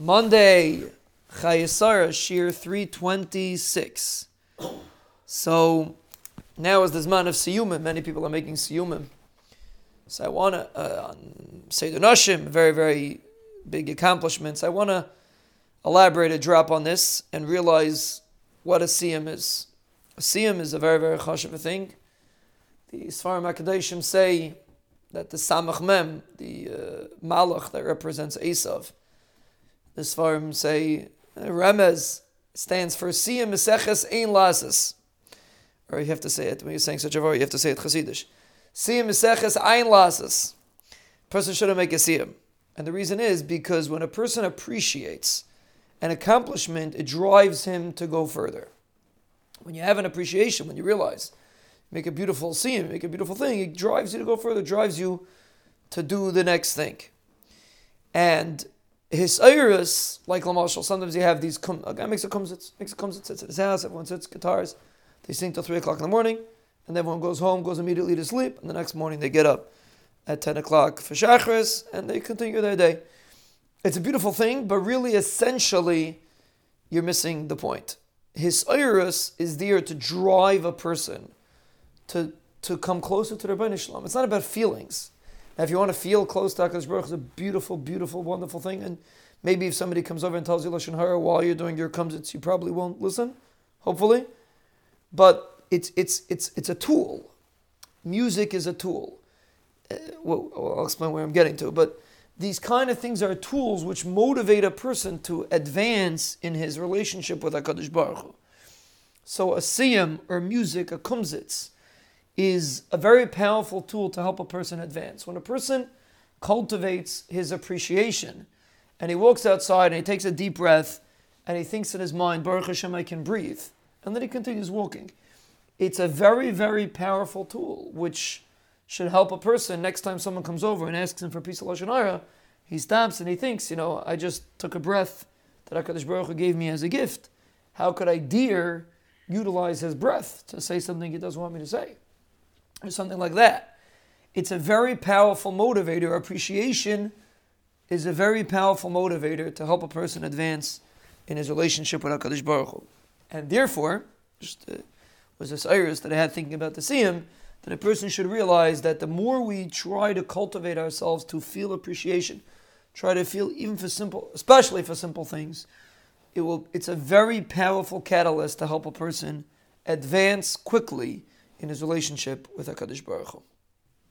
Monday, Chayesara, Shiur 326. So now is the Zman of Siyumim. Many people are making Siyumim. So I want to, uh, say the Nashim, very, very big accomplishments. I want to elaborate a drop on this and realize what a Siyum is. A Siyum is a very, very chashiv thing. The Sfarim HaKadoshim say that the Samach Mem, the uh, Malach that represents Esav, the Sfarim say uh, Remez stands for Siyam Meseches Ein Lasas. Or you have to say it when you're saying such a word, you have to say it Chassidish. Siyam Meseches Ein Lasas. Person shouldn't make a Siyam. And the reason is because when a person appreciates an accomplishment, it drives him to go further. When you have an appreciation, when you realize, make a beautiful Siyam, make a beautiful thing, it drives you to go further, drives you to do the next thing. And his iris, like Lamashal, sometimes you have these, a guy makes a kumsitz, makes a kumsitz, sits at his house, everyone sits, guitars, they sing till 3 o'clock in the morning, and everyone goes home, goes immediately to sleep, and the next morning they get up at 10 o'clock for Shachris, and they continue their day. It's a beautiful thing, but really, essentially, you're missing the point. His iris is there to drive a person to, to come closer to the Shalom. It's not about feelings. Now, if you want to feel close to HaKadosh Baruch, it's a beautiful, beautiful, wonderful thing. And maybe if somebody comes over and tells you Lashon Hara while you're doing your kumsitz, you probably won't listen, hopefully. But it's, it's, it's, it's a tool. Music is a tool. Uh, well, I'll explain where I'm getting to. But these kind of things are tools which motivate a person to advance in his relationship with HaKadosh Baruch Hu. So a siyam or music, a kumsitz, is a very powerful tool to help a person advance. When a person cultivates his appreciation and he walks outside and he takes a deep breath and he thinks in his mind, Baruch Hashem, I can breathe, and then he continues walking. It's a very, very powerful tool which should help a person next time someone comes over and asks him for a piece of Lashon he stops and he thinks, you know, I just took a breath that HaKadosh Baruch Hu gave me as a gift. How could I dare utilize his breath to say something he doesn't want me to say? Or something like that. It's a very powerful motivator. Appreciation is a very powerful motivator to help a person advance in his relationship with HaKadosh Baruch Hu. And therefore, just uh, was this iris that I had thinking about the siyum, that a person should realize that the more we try to cultivate ourselves to feel appreciation, try to feel even for simple, especially for simple things, it will. It's a very powerful catalyst to help a person advance quickly in his relationship with HaKadosh Baruch Hu.